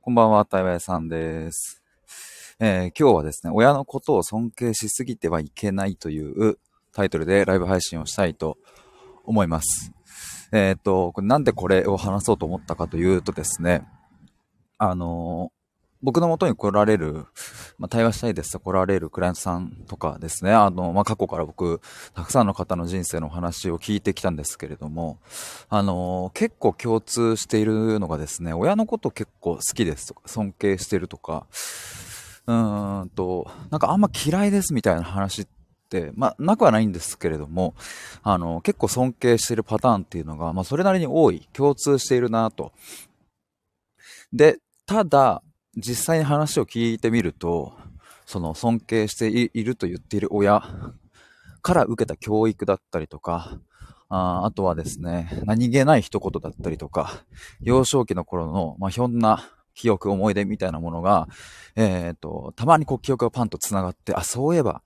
こんばんは、対話さんです。えー、今日はですね、親のことを尊敬しすぎてはいけないというタイトルでライブ配信をしたいと思います。えっ、ー、と、なんでこれを話そうと思ったかというとですね、あの僕の元に来られる、まあ、対話したいですと来られるクライアントさんとかですね、あの、まあ、過去から僕、たくさんの方の人生のお話を聞いてきたんですけれども、あの、結構共通しているのがですね、親のこと結構好きですとか、尊敬してるとか、うーんと、なんかあんま嫌いですみたいな話って、まあ、なくはないんですけれども、あの、結構尊敬してるパターンっていうのが、まあ、それなりに多い、共通しているなと。で、ただ、実際に話を聞いてみると、その尊敬していると言っている親から受けた教育だったりとか、ああとはですね、何気ない一言だったりとか、幼少期の頃の、まあ、ひょんな記憶、思い出みたいなものが、えっ、ー、と、たまにこう記憶がパンと繋がって、あ、そういえば、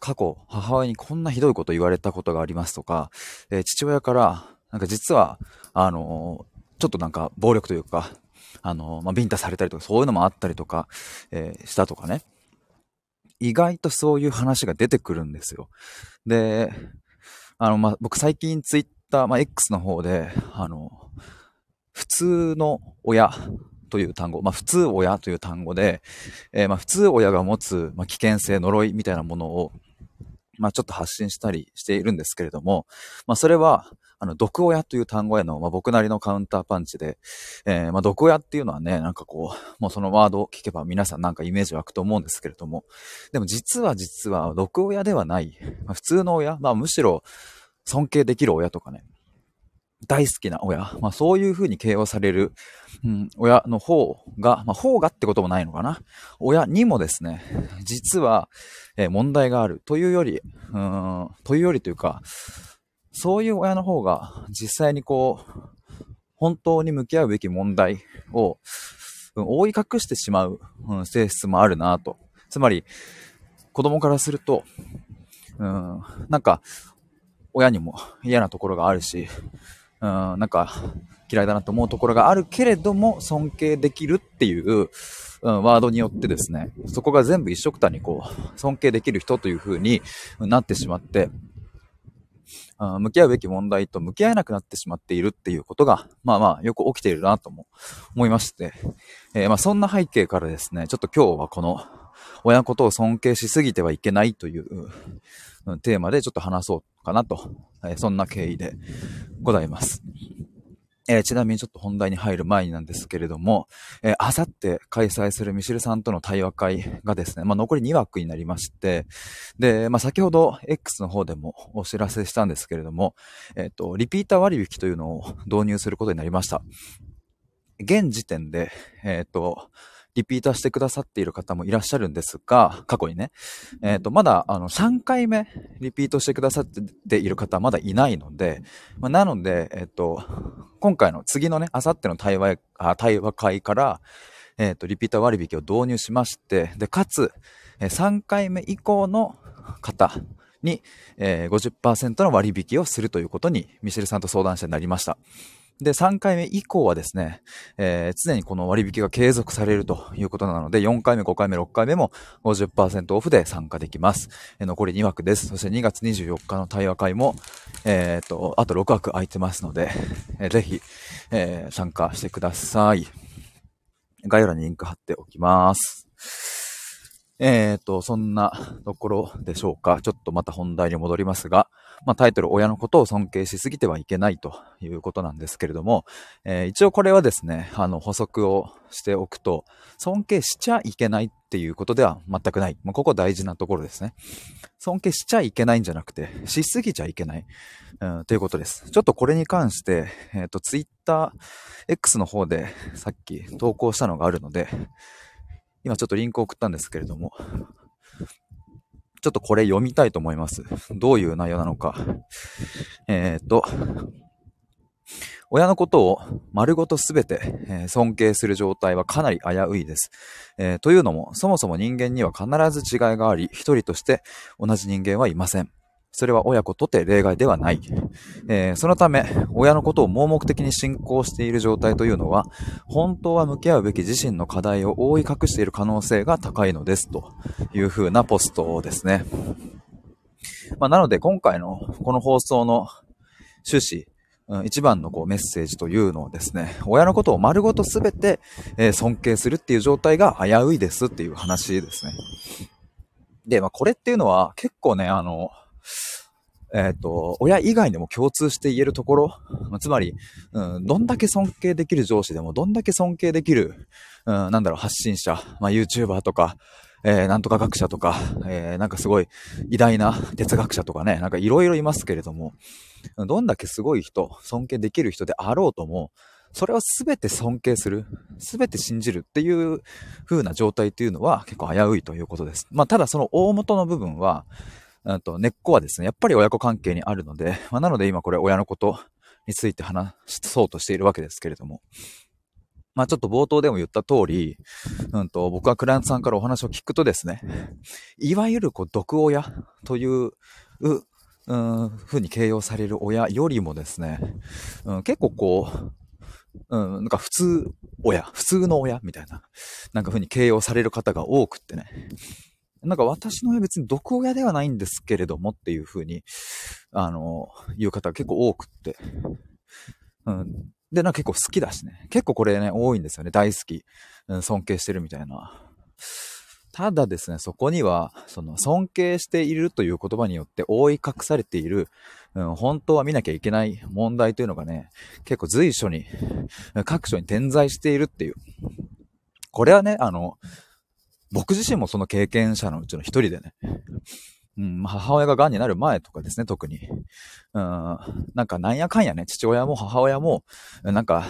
過去、母親にこんなひどいこと言われたことがありますとか、えー、父親から、なんか実は、あのー、ちょっとなんか暴力というか、あの、まあ、ビンタされたりとか、そういうのもあったりとか、えー、したとかね。意外とそういう話が出てくるんですよ。で、あの、まあ、僕最近ツイッター、まあ、X の方で、あの、普通の親という単語、まあ、普通親という単語で、えー、まあ、普通親が持つ、まあ、危険性、呪いみたいなものを、まあ、ちょっと発信したりしているんですけれども、まあ、それは、あの、毒親という単語への、まあ、僕なりのカウンターパンチで、えー、まあ、毒親っていうのはね、なんかこう、もうそのワードを聞けば皆さんなんかイメージ湧くと思うんですけれども、でも実は実は毒親ではない、まあ、普通の親、まあ、むしろ尊敬できる親とかね、大好きな親、まあ、そういう風に形容される、うん、親の方が、まあ、方がってこともないのかな。親にもですね、実は、え、問題があるというより、うん、というよりというか、そういう親の方が実際にこう、本当に向き合うべき問題を、覆い隠してしまう、うん、性質もあるなと。つまり、子供からすると、うん、なんか、親にも嫌なところがあるし、うん、なんか嫌いだなと思うところがあるけれども尊敬できるっていう、うん、ワードによってですね、そこが全部一緒くたにこう、尊敬できる人という風になってしまって、向き合うべき問題と向き合えなくなってしまっているっていうことが、まあまあよく起きているなとも思いまして、えー、まあそんな背景からですね、ちょっと今日はこの親のことを尊敬しすぎてはいけないというテーマでちょっと話そうかなと、えー、そんな経緯でございます。えー、ちなみにちょっと本題に入る前になんですけれども、えー、あさって開催するミシルさんとの対話会がですね、まあ、残り2枠になりまして、で、まあ、先ほど X の方でもお知らせしたんですけれども、えっ、ー、と、リピーター割引というのを導入することになりました。現時点で、えっ、と、リピーターしてくださっている方もいらっしゃるんですが、過去にね、えっ、ー、と、まだ、あの、3回目リピートしてくださっている方はまだいないので、まあ、なので、えっ、ー、と、今回の次のね、あさっての対話、あ対話会から、えっ、ー、と、リピーター割引を導入しまして、で、かつ、3回目以降の方に、えー、50%の割引をするということに、ミシェルさんと相談してなりました。で、3回目以降はですね、えー、常にこの割引が継続されるということなので、4回目、5回目、6回目も50%オフで参加できます。えー、残り2枠です。そして2月24日の対話会も、えっ、と、あと6枠空いてますので、えー、ぜひ、えー、参加してください。概要欄にリンク貼っておきます。えっ、ー、と、そんなところでしょうか。ちょっとまた本題に戻りますが、まあ、タイトル、親のことを尊敬しすぎてはいけないということなんですけれども、えー、一応これはですね、あの、補足をしておくと、尊敬しちゃいけないっていうことでは全くない。まあ、ここ大事なところですね。尊敬しちゃいけないんじゃなくて、しすぎちゃいけない、うん、ということです。ちょっとこれに関して、えっ、ー、と、ツイッター X の方でさっき投稿したのがあるので、今ちょっとリンクを送ったんですけれども、ちょっとこれ読みたいと思います。どういう内容なのか。えっ、と、親のことを丸ごとすべて、え尊敬する状態はかなり危ういです、えー、というのも、そもそも人間には必ず違いがあり、一人として同じ人間はいません。それは親子とて例外ではない。えー、そのため、親のことを盲目的に信仰している状態というのは、本当は向き合うべき自身の課題を覆い隠している可能性が高いのです、という風なポストですね。まあ、なので、今回のこの放送の趣旨、一番のこうメッセージというのをですね、親のことを丸ごとすべて、え、尊敬するっていう状態が危ういですっていう話ですね。で、まあこれっていうのは結構ね、あの、えっ、ー、と、親以外でも共通して言えるところ、つまり、うん、どんだけ尊敬できる上司でも、どんだけ尊敬できる、うん、なんだろう、発信者、まあ、YouTuber とか、えー、なんとか学者とか、えー、なんかすごい偉大な哲学者とかね、なんかいろいろいますけれども、どんだけすごい人、尊敬できる人であろうとも、それを全て尊敬する、全て信じるっていう風な状態っていうのは結構危ういということです。まあ、ただその大元の部分は、と根っこはですね、やっぱり親子関係にあるので、まあ、なので今これ親のことについて話そうとしているわけですけれども、まあちょっと冒頭でも言った通り、うんと、僕はクライアントさんからお話を聞くとですね、いわゆるこう、毒親という、う、うん、ふうに形容される親よりもですね、うん、結構こう、うん、なんか普通親、普通の親みたいな、なんかふうに形容される方が多くってね、なんか私の親別に毒親ではないんですけれどもっていうふうに、あの、言う方が結構多くって、うん、で、なんか結構好きだしね。結構これね、多いんですよね。大好き。うん、尊敬してるみたいな。ただですね、そこには、その、尊敬しているという言葉によって覆い隠されている、うん、本当は見なきゃいけない問題というのがね、結構随所に、各所に点在しているっていう。これはね、あの、僕自身もその経験者のうちの一人でね、うん、母親が癌になる前とかですね、特に。うん、なんかなんやかんやね、父親も母親も、なんか、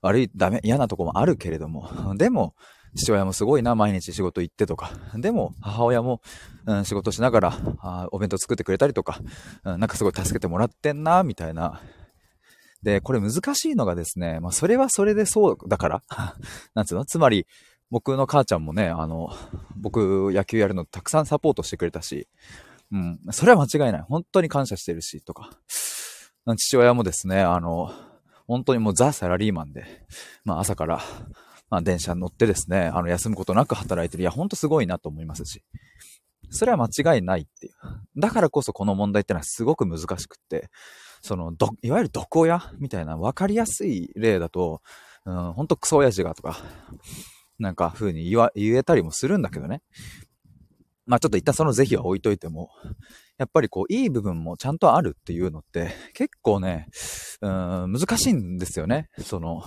悪い、ダメ、嫌なとこもあるけれども、でも、父親もすごいな、毎日仕事行ってとか。でも、母親も、うん、仕事しながらあ、お弁当作ってくれたりとか、うん、なんかすごい助けてもらってんな、みたいな。で、これ難しいのがですね、まあ、それはそれでそうだから、なんつうの？つまり、僕の母ちゃんもね、あの、僕野球やるのたくさんサポートしてくれたし、うん、それは間違いない。本当に感謝してるし、とか。父親もですね、あの、本当にもうザ・サラリーマンで、まあ朝から、まあ電車に乗ってですね、あの休むことなく働いてる。いや、ほんとすごいなと思いますし。それは間違いないっていう。だからこそこの問題ってのはすごく難しくって、その、ど、いわゆる毒親みたいな分かりやすい例だと、うん、ほんとクソ親父がとか、なんか風に言わ、言えたりもするんだけどね。まあちょっと一旦その是非は置いといても、やっぱりこう、いい部分もちゃんとあるっていうのって、結構ね、うん、難しいんですよね。その、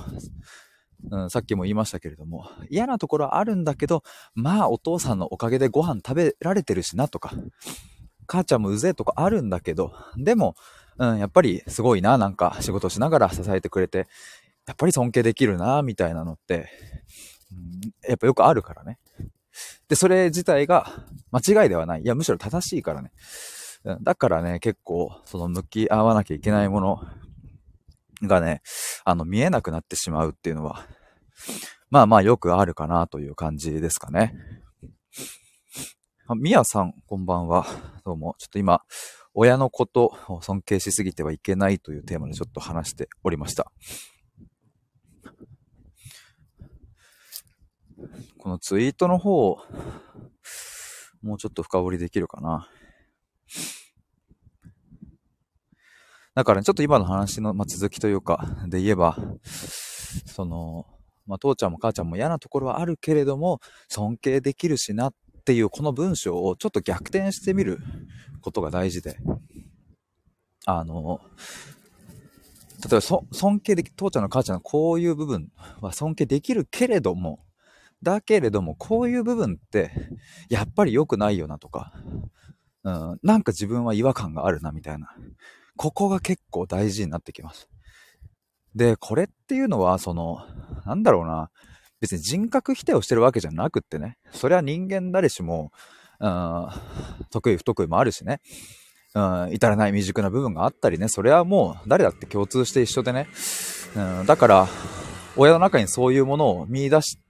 うん、さっきも言いましたけれども、嫌なところはあるんだけど、まあお父さんのおかげでご飯食べられてるしなとか、母ちゃんもうぜえとかあるんだけど、でも、うん、やっぱりすごいな、なんか仕事しながら支えてくれて、やっぱり尊敬できるな、みたいなのって、やっぱよくあるからね。で、それ自体が間違いではない。いや、むしろ正しいからね。だからね、結構、その向き合わなきゃいけないものがね、あの、見えなくなってしまうっていうのは、まあまあよくあるかなという感じですかね。みやさん、こんばんは。どうも。ちょっと今、親のことを尊敬しすぎてはいけないというテーマでちょっと話しておりました。このツイートの方、もうちょっと深掘りできるかな。だから、ね、ちょっと今の話の、ま続きというか、で言えば、その、まあ、父ちゃんも母ちゃんも嫌なところはあるけれども、尊敬できるしなっていうこの文章をちょっと逆転してみることが大事で、あの、例えば尊敬でき、父ちゃんの母ちゃんのこういう部分は尊敬できるけれども、だけれども、こういう部分って、やっぱり良くないよなとか、うん、なんか自分は違和感があるなみたいな。ここが結構大事になってきます。で、これっていうのは、その、なんだろうな、別に人格否定をしてるわけじゃなくってね、それは人間誰しも、うん、得意不得意もあるしね、うん、至らない未熟な部分があったりね、それはもう誰だって共通して一緒でね、うん、だから、親の中にそういうものを見出した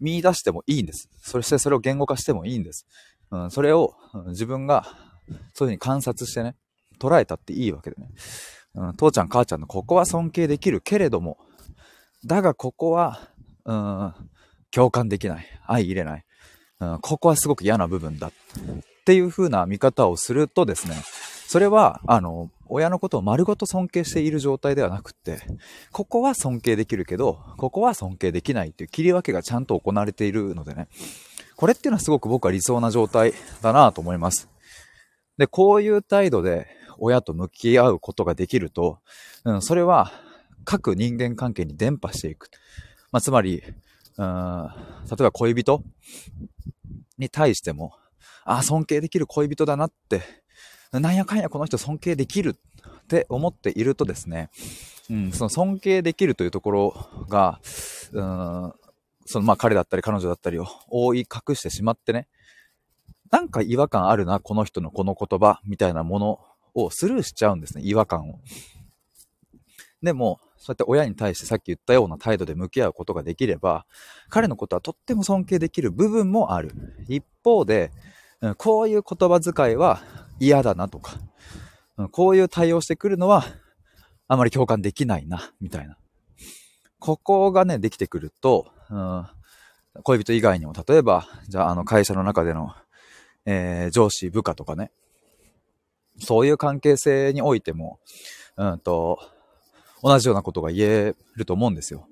見出してもいいんです。そしてそれを言語化してもいいんです。うん、それを自分がそういうふうに観察してね、捉えたっていいわけでね。うん、父ちゃん母ちゃんのここは尊敬できるけれども、だがここは、うん、共感できない。相入れない。うん、ここはすごく嫌な部分だ。っていう風な見方をするとですね、それは、あの、親のことを丸ごと尊敬している状態ではなくって、ここは尊敬できるけど、ここは尊敬できないっていう切り分けがちゃんと行われているのでね、これっていうのはすごく僕は理想な状態だなと思います。で、こういう態度で親と向き合うことができると、うん、それは各人間関係に伝播していく。まあ、つまり、うん、例えば恋人に対しても、あ、尊敬できる恋人だなって、なんやかんやこの人尊敬できるって思っているとですね、うん、その尊敬できるというところが、うん、そのまあ彼だったり彼女だったりを覆い隠してしまってね、なんか違和感あるな、この人のこの言葉みたいなものをスルーしちゃうんですね、違和感を。でも、そうやって親に対してさっき言ったような態度で向き合うことができれば、彼のことはとっても尊敬できる部分もある。一方で、こういう言葉遣いは嫌だなとか、こういう対応してくるのはあまり共感できないな、みたいな。ここがね、できてくると、うん、恋人以外にも、例えば、じゃあ、あの、会社の中での、えー、上司、部下とかね、そういう関係性においても、うんと、同じようなことが言えると思うんですよ。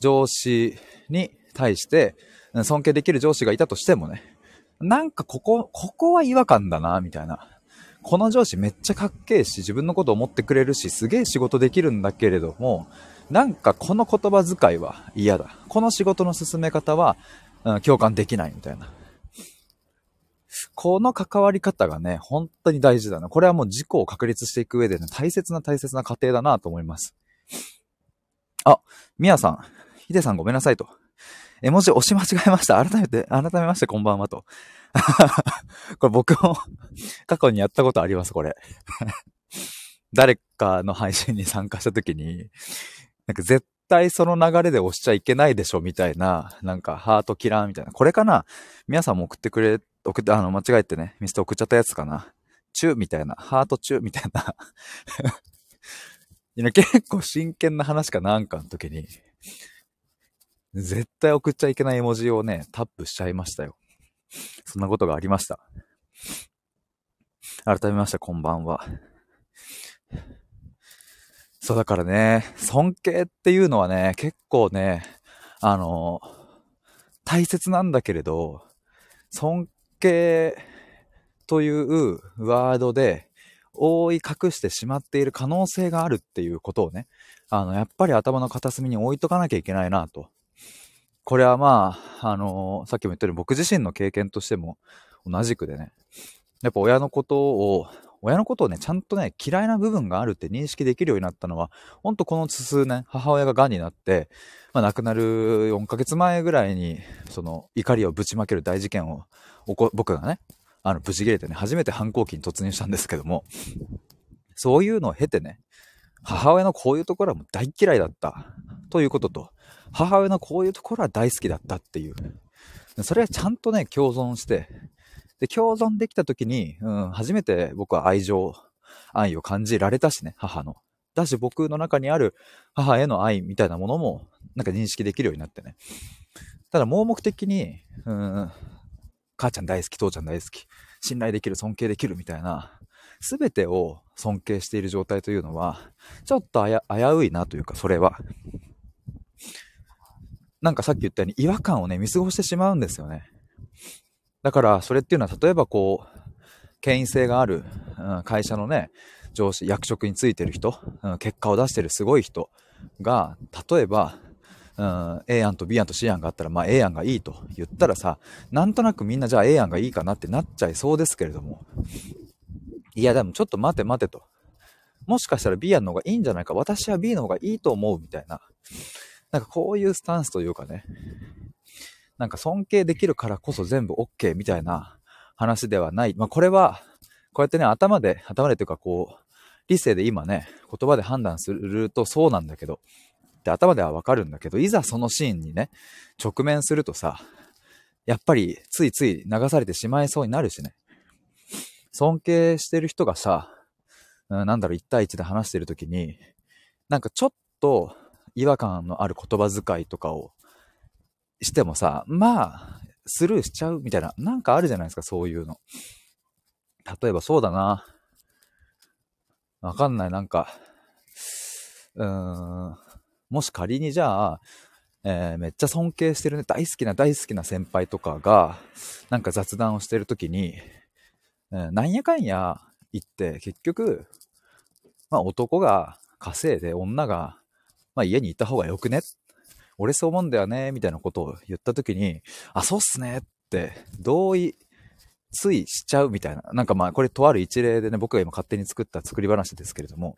上司に対して、尊敬できる上司がいたとしてもね、なんかここ、ここは違和感だな、みたいな。この上司めっちゃかっけえし、自分のこと思ってくれるし、すげえ仕事できるんだけれども、なんかこの言葉遣いは嫌だ。この仕事の進め方は、うん、共感できないみたいな。この関わり方がね、本当に大事だな。これはもう自己を確立していく上でね、大切な大切な過程だなと思います。あ、みやさん、ひでさんごめんなさいと。絵文字押し間違えました。改めて、改めましてこんばんはと。これ僕も過去にやったことあります、これ。誰かの配信に参加した時に、なんか絶対その流れで押しちゃいけないでしょ、みたいな、なんかハートキラーみたいな。これかな？皆さんも送ってくれ、送って、あの、間違えてね、ミスト送っちゃったやつかな？チューみたいな、ハートチューみたいな。結構真剣な話かなんかの時に、絶対送っちゃいけない絵文字をね、タップしちゃいましたよ。そんなことがありました。改めまして、こんばんは。そうだからね、尊敬っていうのはね、結構ね、あの、大切なんだけれど、尊敬というワードで覆い隠してしまっている可能性があるっていうことをね、あの、やっぱり頭の片隅に置いとかなきゃいけないなとこれはまあ、あのー、さっきも言ったように僕自身の経験としても同じくでね、やっぱ親のことを、親のことをね、ちゃんとね、嫌いな部分があるって認識できるようになったのは、ほんとこの数年、母親が癌になって、まあ亡くなる4ヶ月前ぐらいに、その怒りをぶちまける大事件を、僕がね、あの、無事切れてね、初めて反抗期に突入したんですけども、そういうのを経てね、母親のこういうところはもう大嫌いだった、ということと、母親のこういうところは大好きだったっていう。それはちゃんとね、共存して、で、共存できた時に、うん、初めて僕は愛情、愛を感じられたしね、母の。だし僕の中にある母への愛みたいなものも、なんか認識できるようになってね。ただ盲目的に、うん、母ちゃん大好き、父ちゃん大好き、信頼できる、尊敬できるみたいな、すべてを尊敬している状態というのは、ちょっと危ういなというか、それは。なんかさっき言ったように違和感をね、見過ごしてしまうんですよね。だから、それっていうのは、例えばこう、権威性がある、うん、会社のね、上司、役職についてる人、うん、結果を出してるすごい人が、例えば、うん、A 案と B 案と C 案があったら、まあ A 案がいいと言ったらさ、なんとなくみんなじゃあ A 案がいいかなってなっちゃいそうですけれども、いやでもちょっと待て待てと。もしかしたら B 案の方がいいんじゃないか、私は B の方がいいと思うみたいな。なんかこういうスタンスというかね、なんか尊敬できるからこそ全部 OK みたいな話ではない。まあこれは、こうやってね、頭で、頭でというかこう、理性で今ね、言葉で判断するとそうなんだけど、で頭ではわかるんだけど、いざそのシーンにね、直面するとさ、やっぱりついつい流されてしまいそうになるしね。尊敬してる人がさ、なんだろう、1対1で話してるときに、なんかちょっと違和感のある言葉遣いとかをしてもさ、まあ、スルーしちゃうみたいな、なんかあるじゃないですか、そういうの。例えばそうだな。わかんない、なんか、うーん、もし仮にじゃあ、えー、めっちゃ尊敬してるね、大好きな大好きな先輩とかが、なんか雑談をしてるときに、えー、なんやかんや言って、結局、まあ男が稼いで女が、まあ家にいた方がよくね？俺そう思うんだよねみたいなことを言ったときに、あ、そうっすねって同意ついしちゃうみたいな。なんかまあ、これとある一例でね、僕が今勝手に作った作り話ですけれども、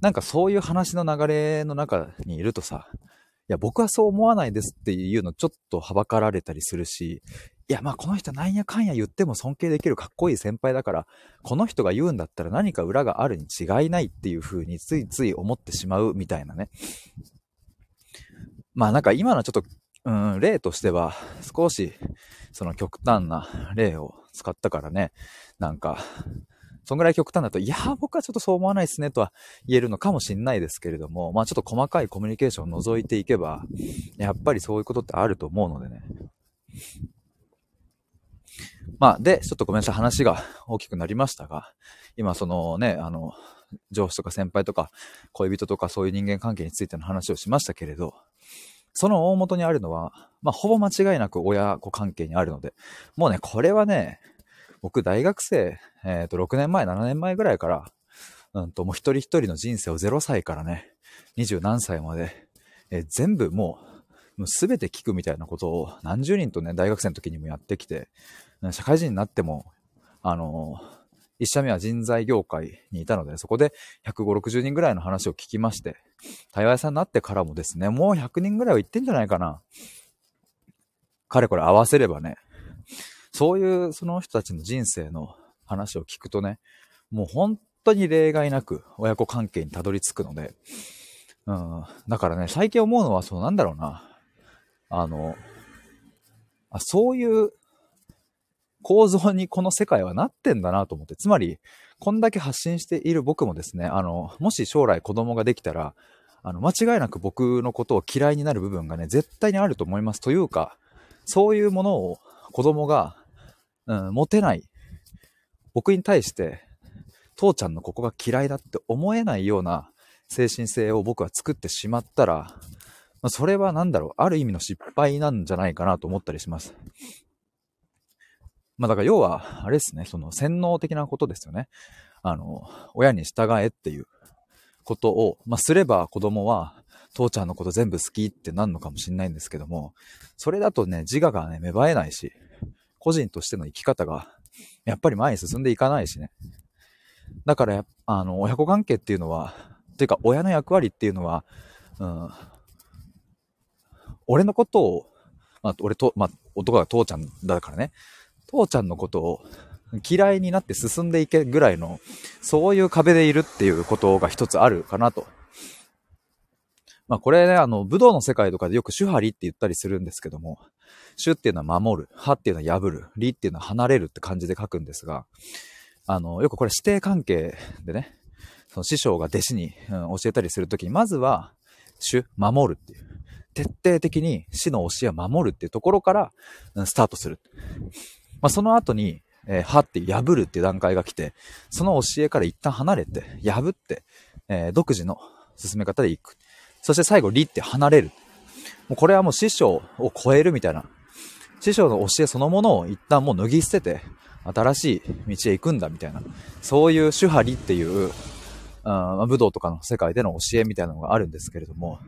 なんかそういう話の流れの中にいるとさ、いや、僕はそう思わないですっていうのちょっとはばかられたりするし、いや、まあこの人なんやかんや言っても尊敬できるかっこいい先輩だから、この人が言うんだったら何か裏があるに違いないっていう風についつい思ってしまうみたいなね。まあなんか今のちょっと、うん、例としては少しその極端な例を使ったからね、なんか、そんぐらい極端だと、いや、僕はちょっとそう思わないですねとは言えるのかもしんないですけれども、まあちょっと細かいコミュニケーションを除いていけば、やっぱりそういうことってあると思うのでね。まあ、で、ちょっとごめんなさい、話が大きくなりましたが、今そのね、あの、上司とか先輩とか恋人とかそういう人間関係についての話をしましたけれど、その大元にあるのは、まあ、ほぼ間違いなく親子関係にあるので、もうね、これはね、僕大学生、えっ、ー、と、6年前、7年前ぐらいから、うんと、もう一人一人の人生を0歳からね、20何歳まで、えー、全部もう、もう全て聞くみたいなことを何十人とね、大学生の時にもやってきて、社会人になっても、あの一社目は人材業界にいたので、そこで150、60人ぐらいの話を聞きまして、対話屋さんになってからもですね、もう100人ぐらいは行ってんじゃないかな。かれこれ合わせればね、そういうその人たちの人生の話を聞くとね、もう本当に例外なく親子関係にたどり着くので、うん、だからね、最近思うのはそうなんだろうな。あの、あそういう構造にこの世界はなってんだなと思って、つまり、こんだけ発信している僕もですね、あの、もし将来子供ができたら、あの、間違いなく僕のことを嫌いになる部分がね、絶対にあると思います。というか、そういうものを子供が、うん、持てない。僕に対して、父ちゃんのここが嫌いだって思えないような精神性を僕は作ってしまったら、まそれは何だろう、ある意味の失敗なんじゃないかなと思ったりします。まあだから要は、あれですね、その洗脳的なことですよね。あの、親に従えっていうことを、まあすれば子供は、父ちゃんのこと全部好きってなんのかもしんないんですけども、それだとね、自我がね、芽生えないし、個人としての生き方が、やっぱり前に進んでいかないしね。だから、あの、親子関係っていうのは、ていうか親の役割っていうのは、うん、俺のことを、まあ、俺と、まあ、男が父ちゃんだからね、父ちゃんのことを嫌いになって進んでいけぐらいの、そういう壁でいるっていうことが一つあるかなと。まあこれね、あの、武道の世界とかでよく主張りって言ったりするんですけども、主っていうのは守る、派っていうのは破る、理っていうのは離れるって感じで書くんですが、あの、よくこれ師弟関係でね、その師匠が弟子に、うん、教えたりするときに、まずは、主、守るっていう。徹底的に死の教えを守るっていうところから、スタートする。まあ、その後に、えー、はって破るっていう段階が来て、その教えから一旦離れて、破って、えー、独自の進め方でいく。そして最後、理って離れる。もうこれはもう師匠を超えるみたいな。師匠の教えそのものを一旦もう脱ぎ捨てて、新しい道へ行くんだみたいな。そういう主張理っていう、あ武道とかの世界での教えみたいなのがあるんですけれども、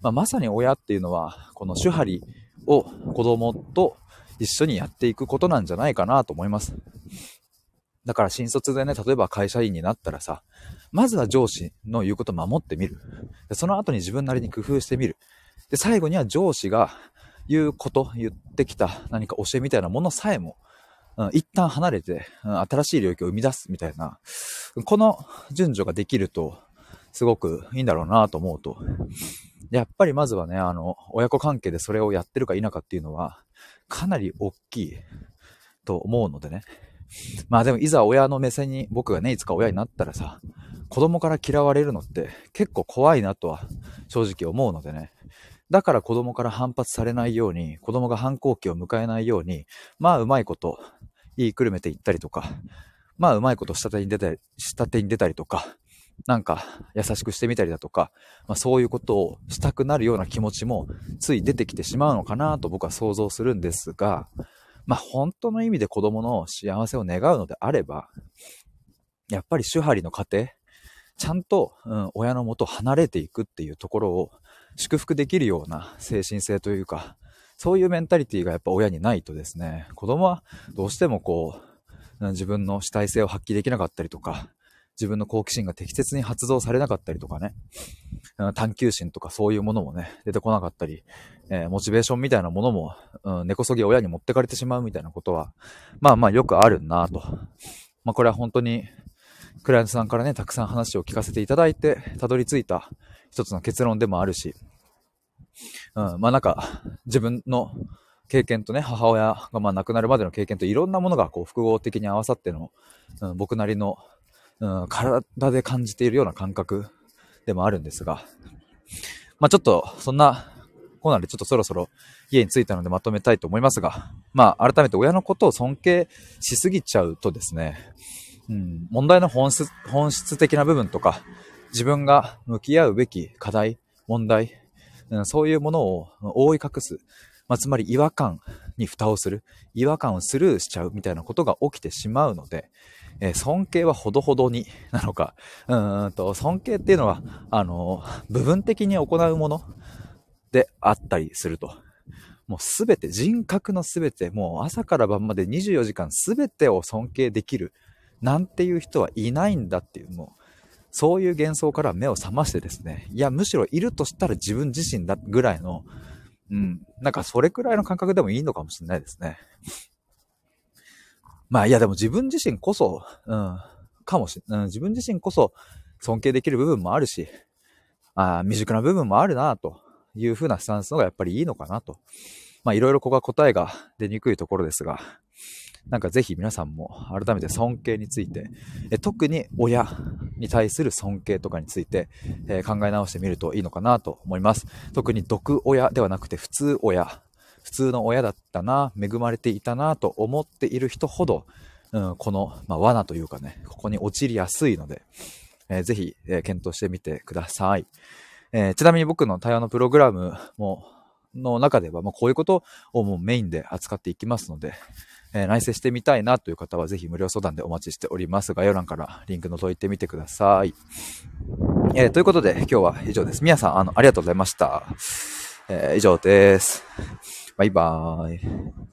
まあ、まさに親っていうのは、この主張理を子供と一緒にやっていくことなんじゃないかなと思います。だから新卒でね、例えば会社員になったらさ、まずは上司の言うことを守ってみる。その後に自分なりに工夫してみる。で、最後には上司が言うこと、言ってきた何か教えみたいなものさえも、一旦離れて、新しい領域を生み出すみたいな、この順序ができると、すごくいいんだろうなと思うと、やっぱりまずはね、あの、親子関係でそれをやってるか否かっていうのは、かなり大きいと思うのでね。まあでもいざ親の目線に僕がね、いつか親になったらさ、子供から嫌われるのって結構怖いなとは正直思うのでね。だから子供から反発されないように、子供が反抗期を迎えないように、まあうまいこと、言いくるめていったりとか、まあうまいこと下手に出たり、下手に出たりとか、なんか優しくしてみたりだとか、まあ、そういうことをしたくなるような気持ちもつい出てきてしまうのかなと僕は想像するんですが、まあ本当の意味で子供の幸せを願うのであれば、やっぱり主張の家庭、ちゃんと、うん、親のもと離れていくっていうところを祝福できるような精神性というか、そういうメンタリティがやっぱ親にないとですね、子供はどうしてもこう、自分の主体性を発揮できなかったりとか、自分の好奇心が適切に発動されなかったりとかね、探求心とかそういうものもね、出てこなかったり、えー、モチベーションみたいなものも、うん、根こそぎ親に持ってかれてしまうみたいなことは、まあまあよくあるなと。まあこれは本当に、クライアントさんからね、たくさん話を聞かせていただいて、たどり着いた一つの結論でもあるし、うん、まあなんか、自分の経験とね、母親がまあ亡くなるまでの経験といろんなものがこう複合的に合わさっての、うん、僕なりのうん、体で感じているような感覚でもあるんですが、まあちょっと、そんな、コーナーでちょっとそろそろ家に着いたのでまとめたいと思いますが、まあ改めて親のことを尊敬しすぎちゃうとですね、うん、問題の本質、本質的な部分とか、自分が向き合うべき課題、問題、そういうものを覆い隠す、まあ、つまり違和感に蓋をする、違和感をスルーしちゃうみたいなことが起きてしまうので、えー、尊敬はほどほどになのか、うんと、尊敬っていうのは、あの、部分的に行うものであったりすると。もうすべて、人格のすべて、もう朝から晩まで24時間すべてを尊敬できる、なんていう人はいないんだっていう、もう、そういう幻想から目を覚ましてですね、いや、むしろいるとしたら自分自身だぐらいの、うん、なんかそれくらいの感覚でもいいのかもしれないですね。まあいやでも自分自身こそ、うん、かもし、うん、自分自身こそ尊敬できる部分もあるし、あ未熟な部分もあるなという風なスタンスのがやっぱりいいのかなと。まあいろいろここは答えが出にくいところですが、なんかぜひ皆さんも改めて尊敬について、え特に親に対する尊敬とかについて、え、考え直してみるといいのかなと思います。特に毒親ではなくて普通親普通の親だったな、恵まれていたなと思っている人ほど、うん、この、まあ、罠というかね、ここに陥りやすいので、えー、ぜひ、えー、検討してみてください。えー、ちなみに僕の対話のプログラムも、の中では、まあ、こういうことをもうメインで扱っていきますので、えー、内省してみたいなという方はぜひ無料相談でお待ちしております。概要欄からリンク覗いてみてください。えー、ということで今日は以上です。皆さん、あの、ありがとうございました。えー、以上です。バイバーイ。